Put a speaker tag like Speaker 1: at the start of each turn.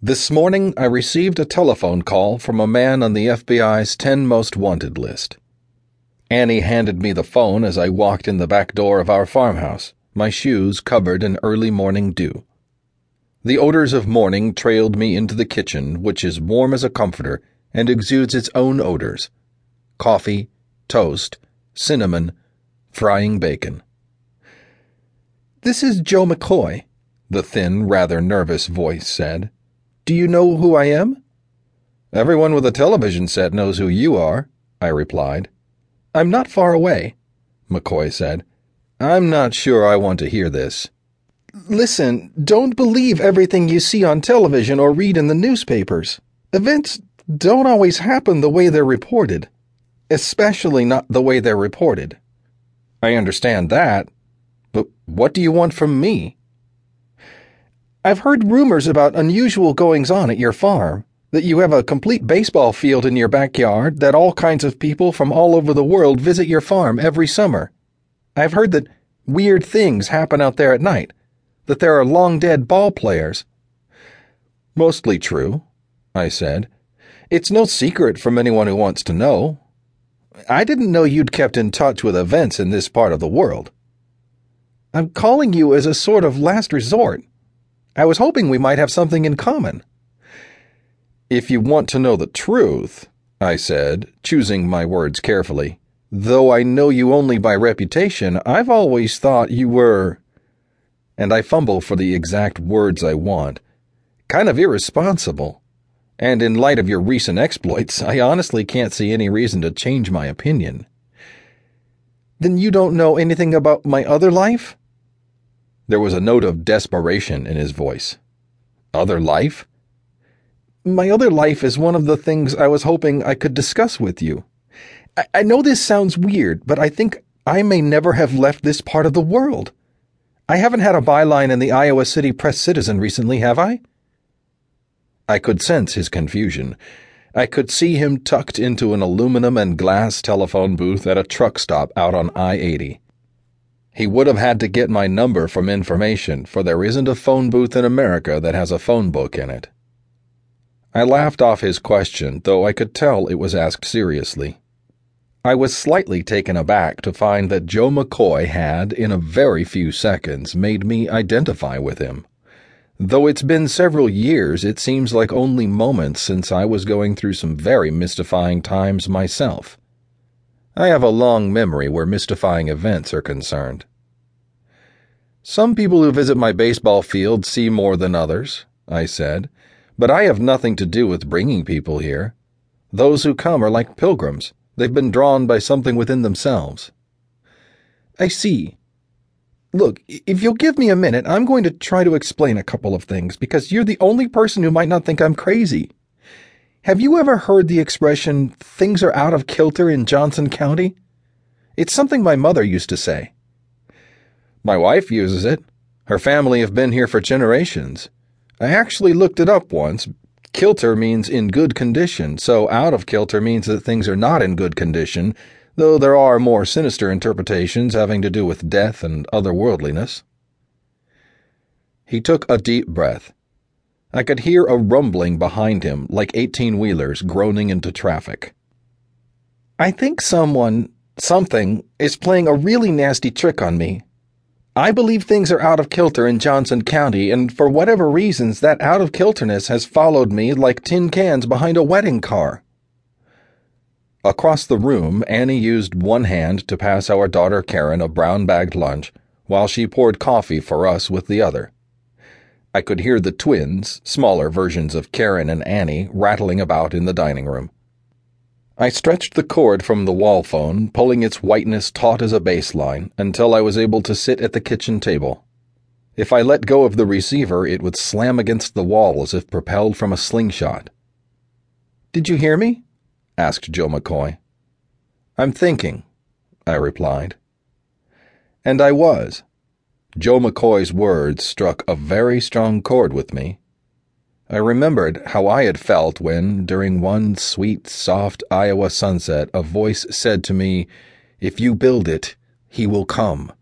Speaker 1: This morning, I received a telephone call from a man on the FBI's 10 most wanted list. Annie handed me the phone as I walked in the back door of our farmhouse, my shoes covered in early morning dew. The odors of morning trailed me into the kitchen, which is warm as a comforter and exudes its own odors coffee, toast, cinnamon, frying bacon.
Speaker 2: This is Joe McCoy, the thin, rather nervous voice said. Do you know who I am?
Speaker 1: Everyone with a television set knows who you are, I replied.
Speaker 2: I'm not far away,
Speaker 1: McCoy said. I'm not sure I want to hear this.
Speaker 2: Listen, don't believe everything you see on television or read in the newspapers. Events don't always happen the way they're reported, especially not the way they're reported.
Speaker 1: I understand that, but what do you want from me?
Speaker 2: I've heard rumors about unusual goings on at your farm, that you have a complete baseball field in your backyard, that all kinds of people from all over the world visit your farm every summer. I've heard that weird things happen out there at night, that there are long dead ball players.
Speaker 1: Mostly true, I said. It's no secret from anyone who wants to know. I didn't know you'd kept in touch with events in this part of the world.
Speaker 2: I'm calling you as a sort of last resort. I was hoping we might have something in common.
Speaker 1: If you want to know the truth, I said, choosing my words carefully, though I know you only by reputation, I've always thought you were. And I fumble for the exact words I want. Kind of irresponsible. And in light of your recent exploits, I honestly can't see any reason to change my opinion.
Speaker 2: Then you don't know anything about my other life?
Speaker 1: There was a note of desperation in his voice. Other life?
Speaker 2: My other life is one of the things I was hoping I could discuss with you. I, I know this sounds weird, but I think I may never have left this part of the world. I haven't had a byline in the Iowa City Press Citizen recently, have I?
Speaker 1: I could sense his confusion. I could see him tucked into an aluminum and glass telephone booth at a truck stop out on I 80. He would have had to get my number from information, for there isn't a phone booth in America that has a phone book in it. I laughed off his question, though I could tell it was asked seriously. I was slightly taken aback to find that Joe McCoy had, in a very few seconds, made me identify with him. Though it's been several years, it seems like only moments since I was going through some very mystifying times myself. I have a long memory where mystifying events are concerned. Some people who visit my baseball field see more than others, I said, but I have nothing to do with bringing people here. Those who come are like pilgrims. They've been drawn by something within themselves.
Speaker 2: I see. Look, if you'll give me a minute, I'm going to try to explain a couple of things because you're the only person who might not think I'm crazy. Have you ever heard the expression, things are out of kilter in Johnson County? It's something my mother used to say.
Speaker 1: My wife uses it. Her family have been here for generations. I actually looked it up once. Kilter means in good condition, so out of kilter means that things are not in good condition, though there are more sinister interpretations having to do with death and otherworldliness. He took a deep breath. I could hear a rumbling behind him, like 18 wheelers groaning into traffic.
Speaker 2: I think someone, something, is playing a really nasty trick on me. I believe things are out of kilter in Johnson County, and for whatever reasons, that out of kilterness has followed me like tin cans behind a wedding car.
Speaker 1: Across the room, Annie used one hand to pass our daughter Karen a brown bagged lunch, while she poured coffee for us with the other. I could hear the twins, smaller versions of Karen and Annie, rattling about in the dining room. I stretched the cord from the wall phone, pulling its whiteness taut as a baseline, until I was able to sit at the kitchen table. If I let go of the receiver, it would slam against the wall as if propelled from a slingshot.
Speaker 2: Did you hear me?
Speaker 1: asked Joe McCoy. I'm thinking, I replied. And I was. Joe McCoy's words struck a very strong chord with me. I remembered how I had felt when, during one sweet, soft Iowa sunset, a voice said to me, If you build it, he will come.